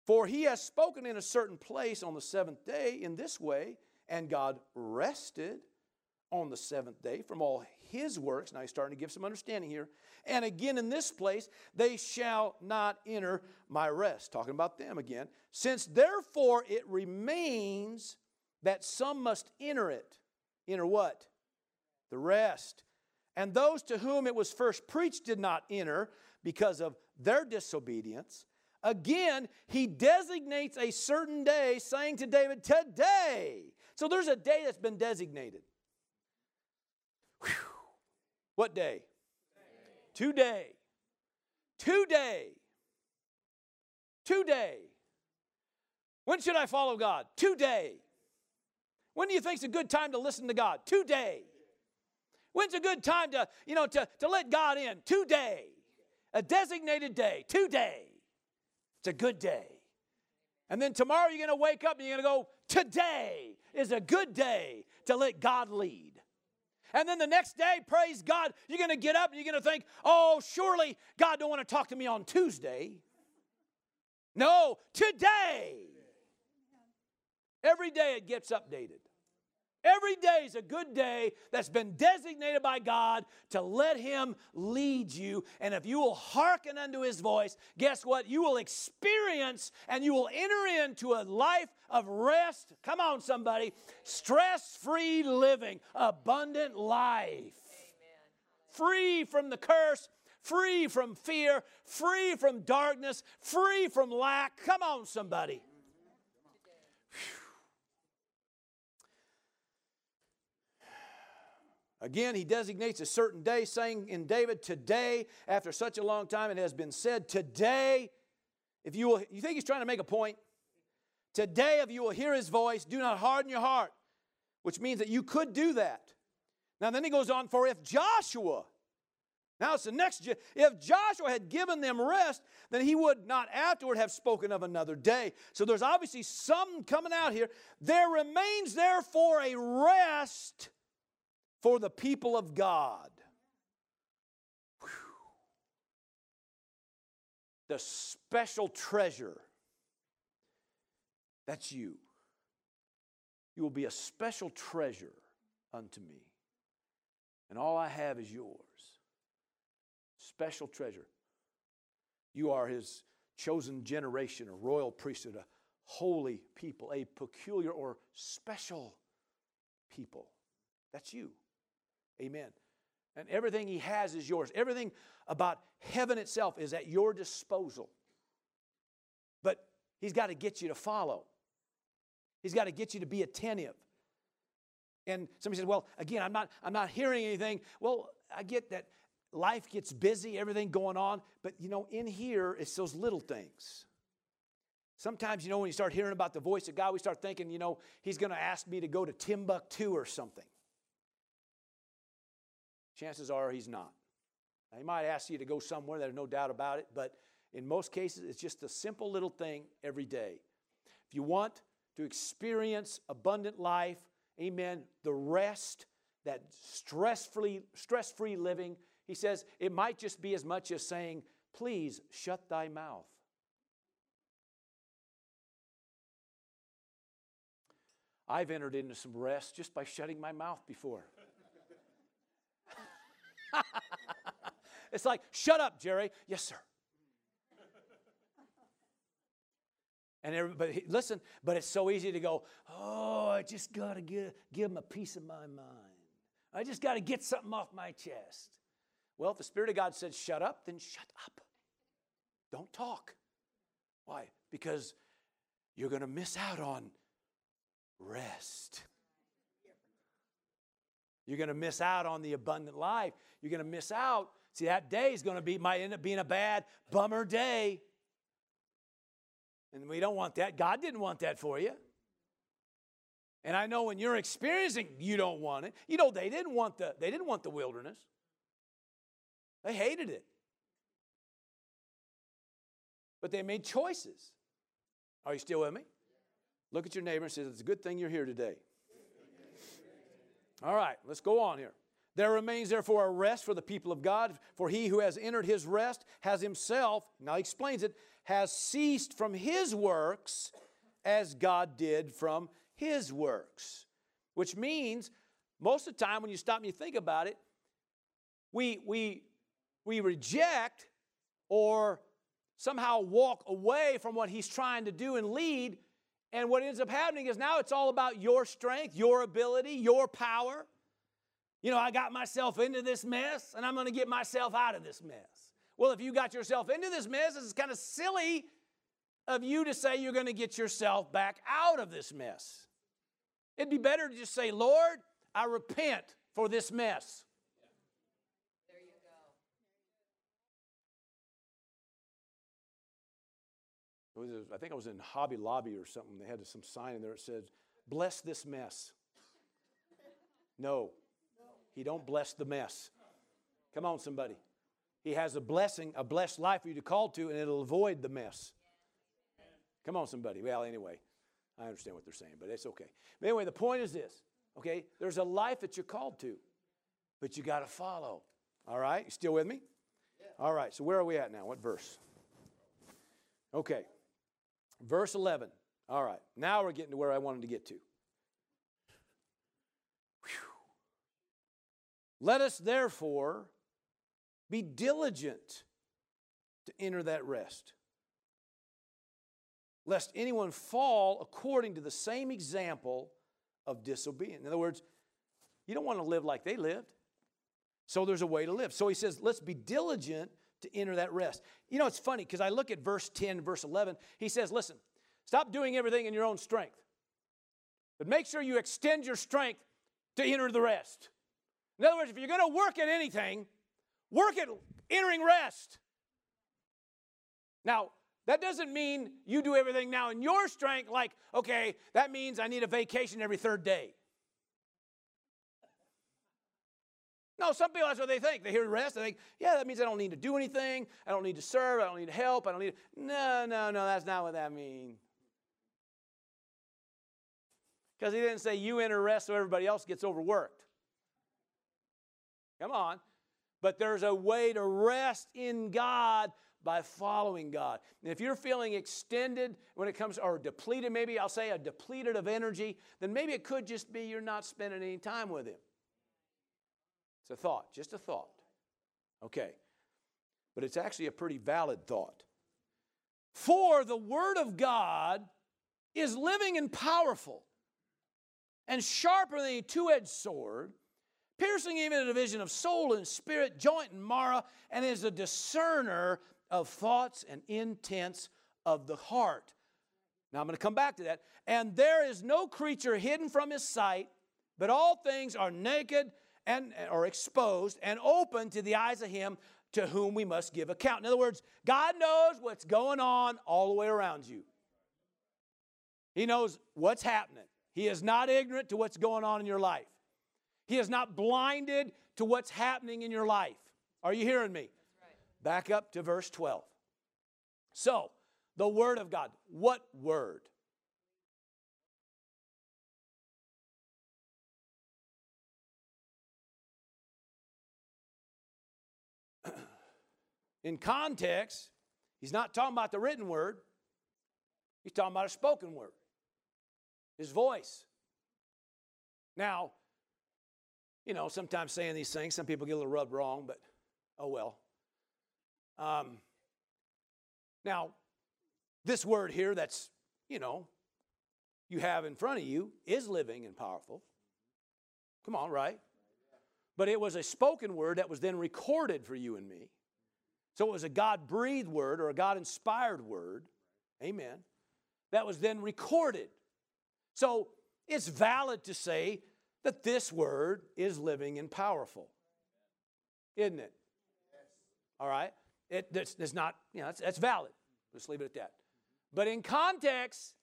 For he has spoken in a certain place on the seventh day in this way and God rested on the seventh day from all his works. Now he's starting to give some understanding here. And again in this place, they shall not enter my rest. Talking about them again. Since therefore it remains that some must enter it. Enter what? The rest. And those to whom it was first preached did not enter because of their disobedience. Again, he designates a certain day, saying to David, Today so there's a day that's been designated. Whew. What day? Today. Today. Today. When should I follow God? Today. When do you think is a good time to listen to God? Today. When's a good time to, you know, to, to let God in? Today. A designated day. Today. It's a good day. And then tomorrow you're going to wake up and you're going to go, today is a good day to let God lead. And then the next day, praise God, you're going to get up and you're going to think, oh, surely God don't want to talk to me on Tuesday. No, today. Every day it gets updated. Every day is a good day that's been designated by God to let Him lead you. And if you will hearken unto His voice, guess what? You will experience and you will enter into a life of rest. Come on, somebody. Stress free living, abundant life. Free from the curse, free from fear, free from darkness, free from lack. Come on, somebody. Again, he designates a certain day, saying in David, Today, after such a long time, it has been said, Today, if you will, you think he's trying to make a point? Today, if you will hear his voice, do not harden your heart, which means that you could do that. Now, then he goes on, For if Joshua, now it's the next, if Joshua had given them rest, then he would not afterward have spoken of another day. So there's obviously some coming out here. There remains therefore a rest for the people of God. The special treasure that's you. You will be a special treasure unto me. And all I have is yours. Special treasure. You are his chosen generation, a royal priesthood, a holy people, a peculiar or special people. That's you. Amen. And everything He has is yours. Everything about heaven itself is at your disposal. But He's got to get you to follow, He's got to get you to be attentive. And somebody says, Well, again, I'm not, I'm not hearing anything. Well, I get that life gets busy, everything going on, but you know, in here, it's those little things. Sometimes, you know, when you start hearing about the voice of God, we start thinking, you know, He's going to ask me to go to Timbuktu or something. Chances are he's not. Now, he might ask you to go somewhere, there's no doubt about it, but in most cases, it's just a simple little thing every day. If you want to experience abundant life, amen, the rest, that stress-free, stress-free living, he says it might just be as much as saying, please shut thy mouth. I've entered into some rest just by shutting my mouth before. it's like, shut up, Jerry. Yes, sir. And everybody, listen, but it's so easy to go, oh, I just got to give, them a piece of my mind. I just got to get something off my chest. Well, if the Spirit of God said shut up, then shut up. Don't talk. Why? Because you're going to miss out on rest. You're going to miss out on the abundant life. You're going to miss out. See, that day is going to be, might end up being a bad bummer day. And we don't want that. God didn't want that for you. And I know when you're experiencing, you don't want it. You know, they didn't want the, they didn't want the wilderness. They hated it. But they made choices. Are you still with me? Look at your neighbor and say, It's a good thing you're here today. All right, let's go on here. There remains therefore a rest for the people of God, for he who has entered his rest has himself, now he explains it, has ceased from his works as God did from his works. Which means, most of the time when you stop and you think about it, we, we, we reject or somehow walk away from what he's trying to do and lead and what ends up happening is now it's all about your strength, your ability, your power. You know, I got myself into this mess and I'm going to get myself out of this mess. Well, if you got yourself into this mess, it's kind of silly of you to say you're going to get yourself back out of this mess. It'd be better to just say, Lord, I repent for this mess. I think I was in Hobby Lobby or something. They had some sign in there that said, "Bless this mess." No, he don't bless the mess. Come on, somebody. He has a blessing, a blessed life for you to call to, and it'll avoid the mess. Come on, somebody. Well, anyway, I understand what they're saying, but it's okay. But anyway, the point is this okay? There's a life that you're called to, but you got to follow. All right? You still with me? All right, so where are we at now? What verse? Okay. Verse 11. All right, now we're getting to where I wanted to get to. Whew. Let us therefore be diligent to enter that rest, lest anyone fall according to the same example of disobedience. In other words, you don't want to live like they lived. So there's a way to live. So he says, let's be diligent to enter that rest. You know, it's funny because I look at verse 10, verse 11. He says, listen, stop doing everything in your own strength, but make sure you extend your strength to enter the rest. In other words, if you're going to work at anything, work at entering rest. Now, that doesn't mean you do everything now in your strength, like, okay, that means I need a vacation every third day. No, some people that's what they think. They hear rest, they think, yeah, that means I don't need to do anything, I don't need to serve, I don't need help, I don't need. No, no, no, that's not what that means. Because he didn't say you enter rest so everybody else gets overworked. Come on. But there's a way to rest in God by following God. And if you're feeling extended when it comes, or depleted, maybe I'll say a depleted of energy, then maybe it could just be you're not spending any time with Him. It's a thought, just a thought. Okay. But it's actually a pretty valid thought. For the Word of God is living and powerful and sharper than a two edged sword, piercing even a division of soul and spirit, joint and marrow, and is a discerner of thoughts and intents of the heart. Now I'm going to come back to that. And there is no creature hidden from his sight, but all things are naked and or exposed and open to the eyes of him to whom we must give account. In other words, God knows what's going on all the way around you. He knows what's happening. He is not ignorant to what's going on in your life. He is not blinded to what's happening in your life. Are you hearing me? Back up to verse 12. So, the Word of God. What Word? In context, he's not talking about the written word, he's talking about a spoken word, his voice. Now, you know, sometimes saying these things, some people get a little rubbed wrong, but oh well. Um, now, this word here that's, you know, you have in front of you is living and powerful. Come on, right? But it was a spoken word that was then recorded for you and me. So it was a God breathed word or a God inspired word. Amen. That was then recorded. So it's valid to say that this word is living and powerful. Isn't it? All right? It, that's, that's not, you know, that's, that's valid. Let's leave it at that. But in context,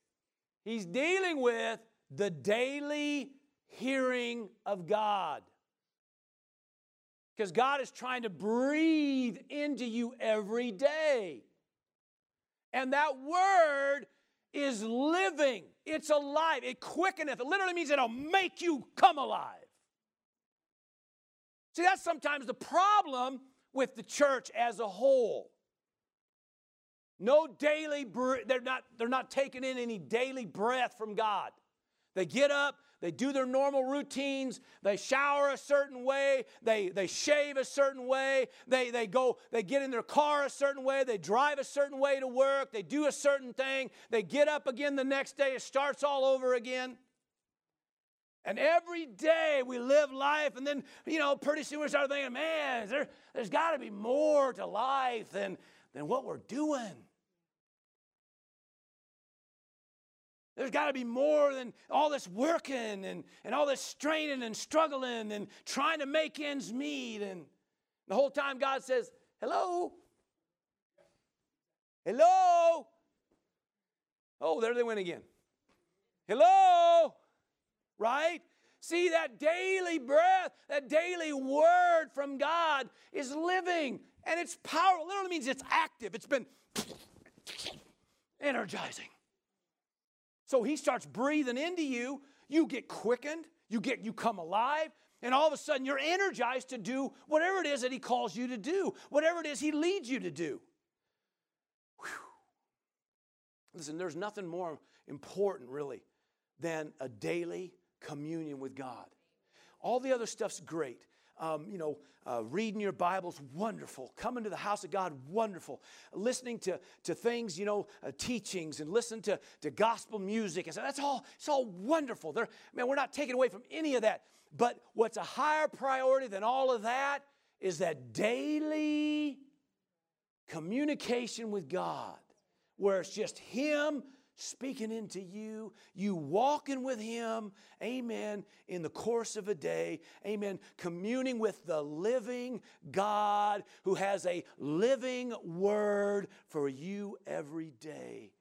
he's dealing with the daily hearing of God. Because God is trying to breathe into you every day. And that word is living, it's alive, it quickeneth. It literally means it'll make you come alive. See, that's sometimes the problem with the church as a whole. No daily, they're not, they're not taking in any daily breath from God. They get up, they do their normal routines, they shower a certain way, they, they shave a certain way, they, they go, they get in their car a certain way, they drive a certain way to work, they do a certain thing, they get up again the next day, it starts all over again. And every day we live life, and then, you know, pretty soon we start thinking, man, there, there's got to be more to life than, than what we're doing. There's got to be more than all this working and, and all this straining and struggling and trying to make ends meet. And the whole time God says, Hello? Hello? Oh, there they went again. Hello? right? See, that daily breath, that daily word from God is living and it's power. Literally means it's active. It's been energizing. So he starts breathing into you. You get quickened. You get you come alive. And all of a sudden you're energized to do whatever it is that he calls you to do, whatever it is he leads you to do. Whew. Listen, there's nothing more important really than a daily communion with God. All the other stuff's great. Um, you know, uh, reading your Bible's wonderful. Coming to the house of God, wonderful. Listening to, to things, you know, uh, teachings and listen to, to gospel music. And so that's all, it's all wonderful. There, man, we're not taking away from any of that. But what's a higher priority than all of that is that daily communication with God, where it's just Him speaking into you, you walking with Him, amen, in the course of a day, amen, communing with the living God who has a living word for you every day.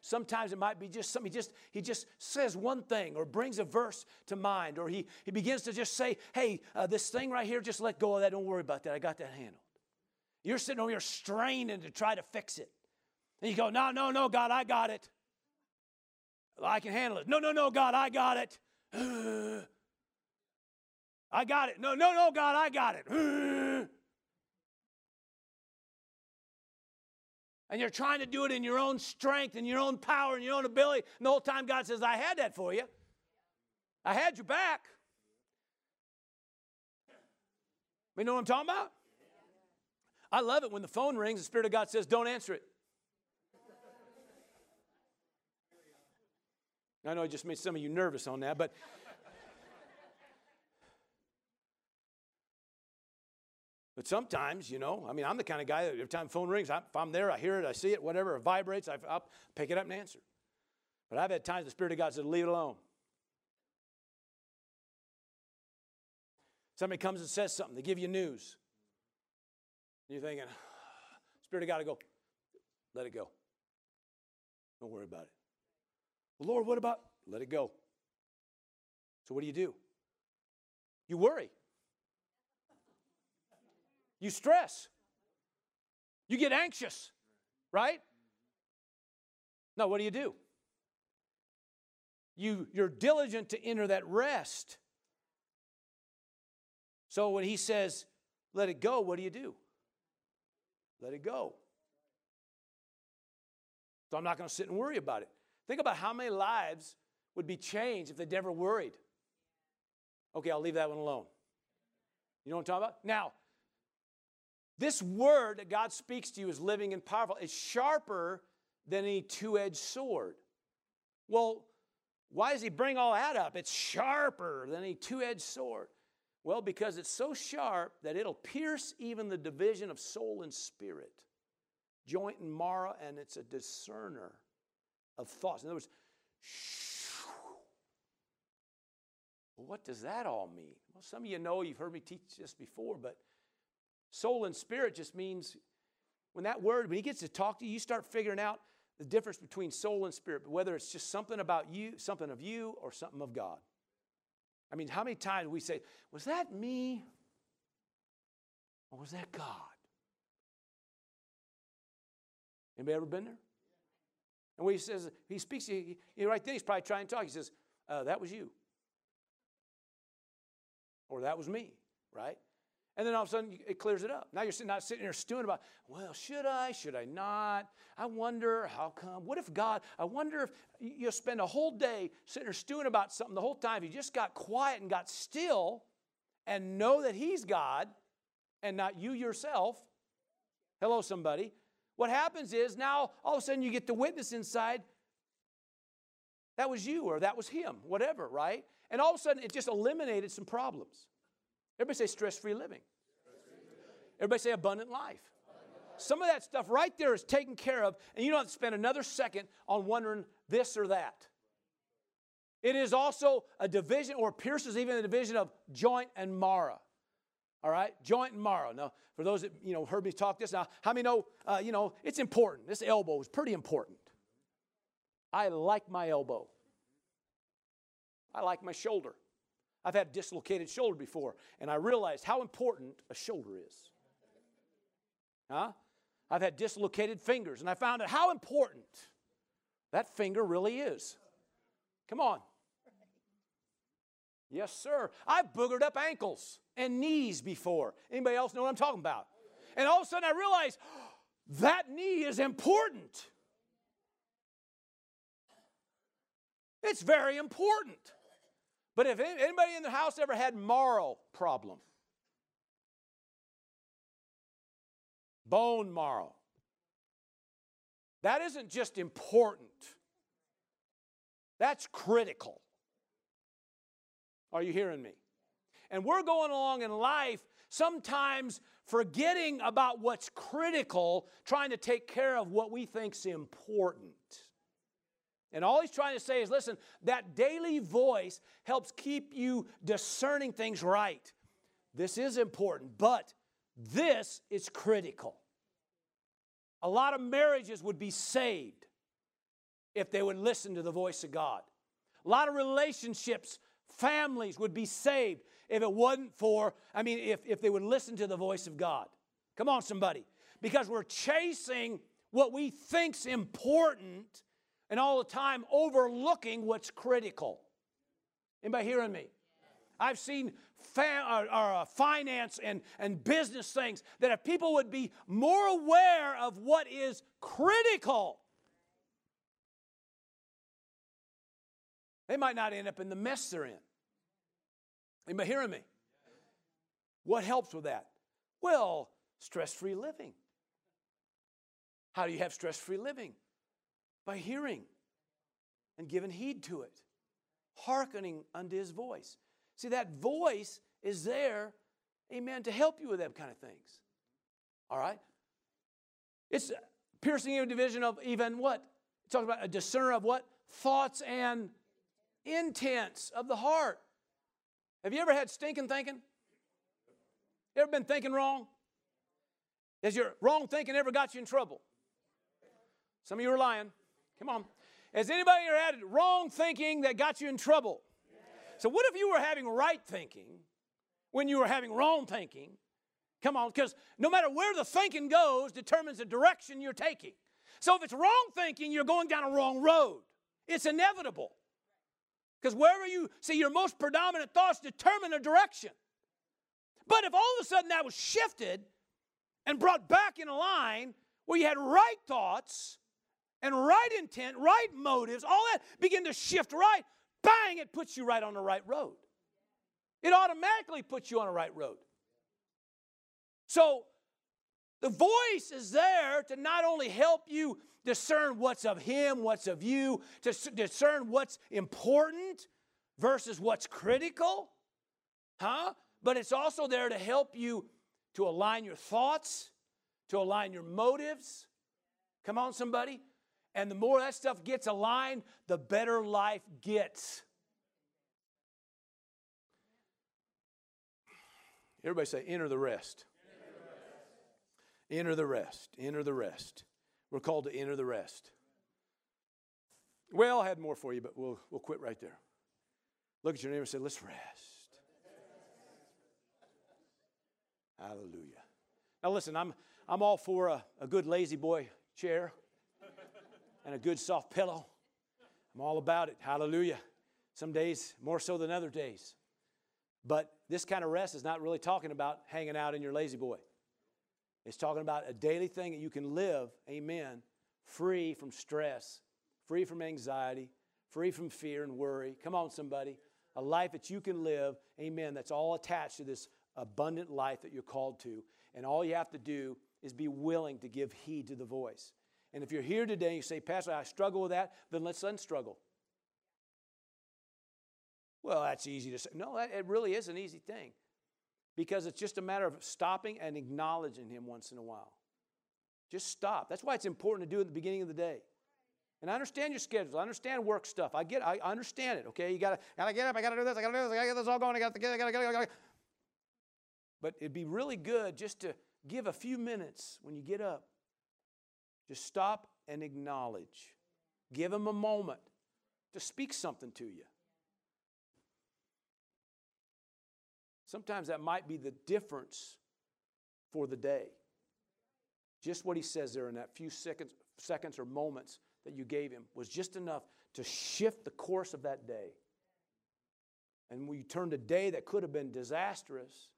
Sometimes it might be just something, he just, he just says one thing or brings a verse to mind, or he, he begins to just say, hey, uh, this thing right here, just let go of that. Don't worry about that. I got that handled. You're sitting over here straining to try to fix it. And you go, no, no, no, God, I got it. I can handle it. No, no, no, God, I got it. I got it. No, no, no, God, I got it. And you're trying to do it in your own strength and your own power and your own ability. And the whole time God says, I had that for you. I had your back. You know what I'm talking about? I love it when the phone rings, the Spirit of God says, Don't answer it. I know I just made some of you nervous on that, but. But sometimes, you know, I mean, I'm the kind of guy that every time the phone rings, if I'm there, I hear it, I see it, whatever, it vibrates, I, will pick it up and answer. But I've had times the Spirit of God said, leave it alone. Somebody comes and says something, they give you news. You're thinking, Spirit of God to go, let it go. Don't worry about it. Well, Lord, what about? Let it go. So what do you do? You worry. You stress. You get anxious, right? No, what do you do? You, you're diligent to enter that rest. So when he says, let it go, what do you do? Let it go. So I'm not going to sit and worry about it. Think about how many lives would be changed if they never worried. Okay, I'll leave that one alone. You know what I'm talking about? Now, this word that God speaks to you is living and powerful. It's sharper than any two edged sword. Well, why does he bring all that up? It's sharper than a two edged sword. Well, because it's so sharp that it'll pierce even the division of soul and spirit, joint and marrow, and it's a discerner of thoughts. In other words, what does that all mean? Well, some of you know, you've heard me teach this before, but soul and spirit just means when that word, when he gets to talk to you, you start figuring out the difference between soul and spirit, whether it's just something about you, something of you, or something of God. I mean, how many times we say, Was that me? Or was that God? Anybody ever been there? And when he says, he speaks, he, he, right then he's probably trying to talk. He says, uh, That was you. Or that was me, right? And then all of a sudden it clears it up. Now you're not sitting there stewing about, well, should I? Should I not? I wonder how come. What if God, I wonder if you spend a whole day sitting there stewing about something the whole time. If you just got quiet and got still and know that He's God and not you yourself. Hello, somebody. What happens is now all of a sudden you get the witness inside. That was you or that was him, whatever, right? And all of a sudden it just eliminated some problems. Everybody say stress free living. Everybody say abundant life. Some of that stuff right there is taken care of, and you don't have to spend another second on wondering this or that. It is also a division, or pierces even the division of joint and marrow. All right, joint and marrow. Now, for those that you know heard me talk this, now how many know? Uh, you know, it's important. This elbow is pretty important. I like my elbow. I like my shoulder. I've had dislocated shoulder before, and I realized how important a shoulder is. Huh? I've had dislocated fingers, and I found out how important that finger really is. Come on. Yes, sir. I've boogered up ankles and knees before. Anybody else know what I'm talking about? And all of a sudden I realize that knee is important. It's very important. But if anybody in the house ever had marrow problem, bone marrow, that isn't just important. That's critical. Are you hearing me? And we're going along in life sometimes forgetting about what's critical, trying to take care of what we think's important. And all he's trying to say is listen, that daily voice helps keep you discerning things right. This is important, but this is critical. A lot of marriages would be saved if they would listen to the voice of God. A lot of relationships, families would be saved if it wasn't for, I mean, if, if they would listen to the voice of God. Come on, somebody. Because we're chasing what we think's important and all the time overlooking what's critical. Anybody hearing me? I've seen fa- or, or, uh, finance and, and business things that if people would be more aware of what is critical, they might not end up in the mess they're in. Anybody hearing me? What helps with that? Well, stress free living. How do you have stress free living? By hearing and giving heed to it, hearkening unto his voice. See, that voice is there, amen, to help you with that kind of things. All right? It's piercing a division of even what? It talks about a discerner of what? Thoughts and intents of the heart. Have you ever had stinking thinking? Ever been thinking wrong? Has your wrong thinking ever got you in trouble? Some of you are lying. Come on. Has anybody ever had wrong thinking that got you in trouble? So, what if you were having right thinking when you were having wrong thinking? Come on, because no matter where the thinking goes determines the direction you're taking. So, if it's wrong thinking, you're going down a wrong road. It's inevitable. Because wherever you see your most predominant thoughts determine a direction. But if all of a sudden that was shifted and brought back in a line where you had right thoughts and right intent, right motives, all that begin to shift right, bang, it puts you right on the right road. It automatically puts you on a right road. So the voice is there to not only help you discern what's of Him, what's of you, to discern what's important versus what's critical, huh? But it's also there to help you to align your thoughts, to align your motives. Come on, somebody. And the more that stuff gets aligned, the better life gets. Everybody say, enter the rest. Enter the rest. Enter the rest. We're called to enter the rest. Well, I had more for you, but we'll, we'll quit right there. Look at your neighbor and say, let's rest. Hallelujah. Now, listen, I'm, I'm all for a, a good La-Z-Boy chair and a good soft pillow. I'm all about it. Hallelujah. Some days more so than other days. But this kind of rest is not really talking about hanging out in your La-Z-Boy. It's talking about a daily thing that you can live, amen, free from stress, free from anxiety, free from fear and worry. Come on, somebody. A life that you can live, amen, that's all attached to this abundant life that you're called to. And all you have to do is be willing to give heed to the voice. And if you're here today and you say, Pastor, I struggle with that, then let's unstruggle. Well, that's easy to say. No, it really is an easy thing because it's just a matter of stopping and acknowledging Him once in a while. Just stop. That's why it's important to do it at the beginning of the day. And I understand your schedule. I understand work stuff. I get. I understand it. Okay, you gotta gotta get up. I gotta do this. I gotta do this. I gotta get this all going. I gotta get. I gotta get. But it'd be really good just to give a few minutes when you get up. Just stop and acknowledge. Give him a moment to speak something to you. Sometimes that might be the difference for the day. Just what he says there in that few seconds, seconds or moments that you gave him was just enough to shift the course of that day. And we turned a day that could have been disastrous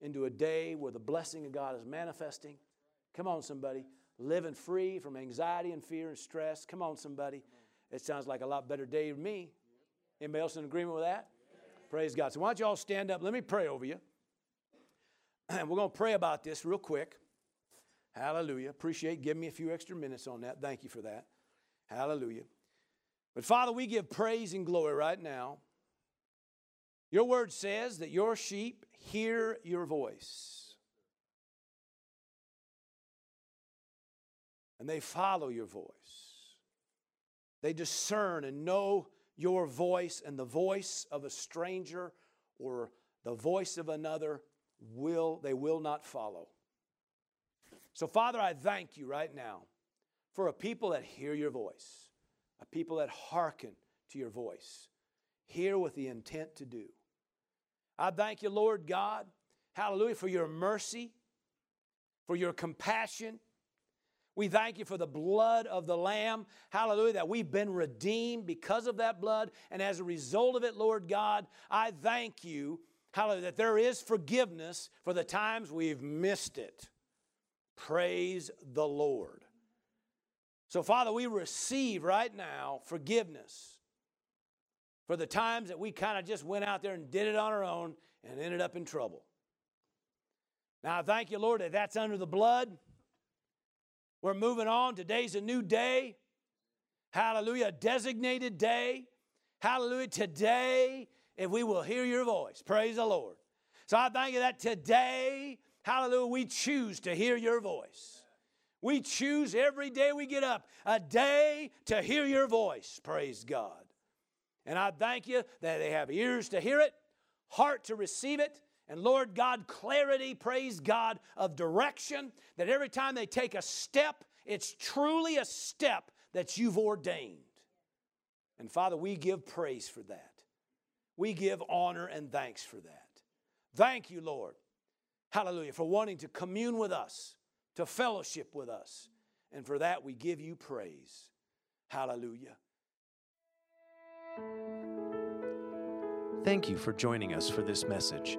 into a day where the blessing of God is manifesting. Come on, somebody. Living free from anxiety and fear and stress. Come on, somebody. It sounds like a lot better day to me. Anybody else in agreement with that? Praise God. So why don't you all stand up? Let me pray over you. And we're going to pray about this real quick. Hallelujah. Appreciate giving me a few extra minutes on that. Thank you for that. Hallelujah. But Father, we give praise and glory right now. Your word says that your sheep hear your voice. And they follow your voice. They discern and know your voice, and the voice of a stranger or the voice of another will they will not follow. So, Father, I thank you right now for a people that hear your voice, a people that hearken to your voice, hear with the intent to do. I thank you, Lord God, hallelujah, for your mercy, for your compassion. We thank you for the blood of the Lamb, hallelujah, that we've been redeemed because of that blood. And as a result of it, Lord God, I thank you, hallelujah, that there is forgiveness for the times we've missed it. Praise the Lord. So, Father, we receive right now forgiveness for the times that we kind of just went out there and did it on our own and ended up in trouble. Now, I thank you, Lord, that that's under the blood. We're moving on. Today's a new day. Hallelujah. Designated day. Hallelujah. Today, if we will hear your voice, praise the Lord. So I thank you that today, hallelujah, we choose to hear your voice. We choose every day we get up a day to hear your voice, praise God. And I thank you that they have ears to hear it, heart to receive it, and Lord God, clarity, praise God, of direction, that every time they take a step, it's truly a step that you've ordained. And Father, we give praise for that. We give honor and thanks for that. Thank you, Lord. Hallelujah, for wanting to commune with us, to fellowship with us. And for that, we give you praise. Hallelujah. Thank you for joining us for this message.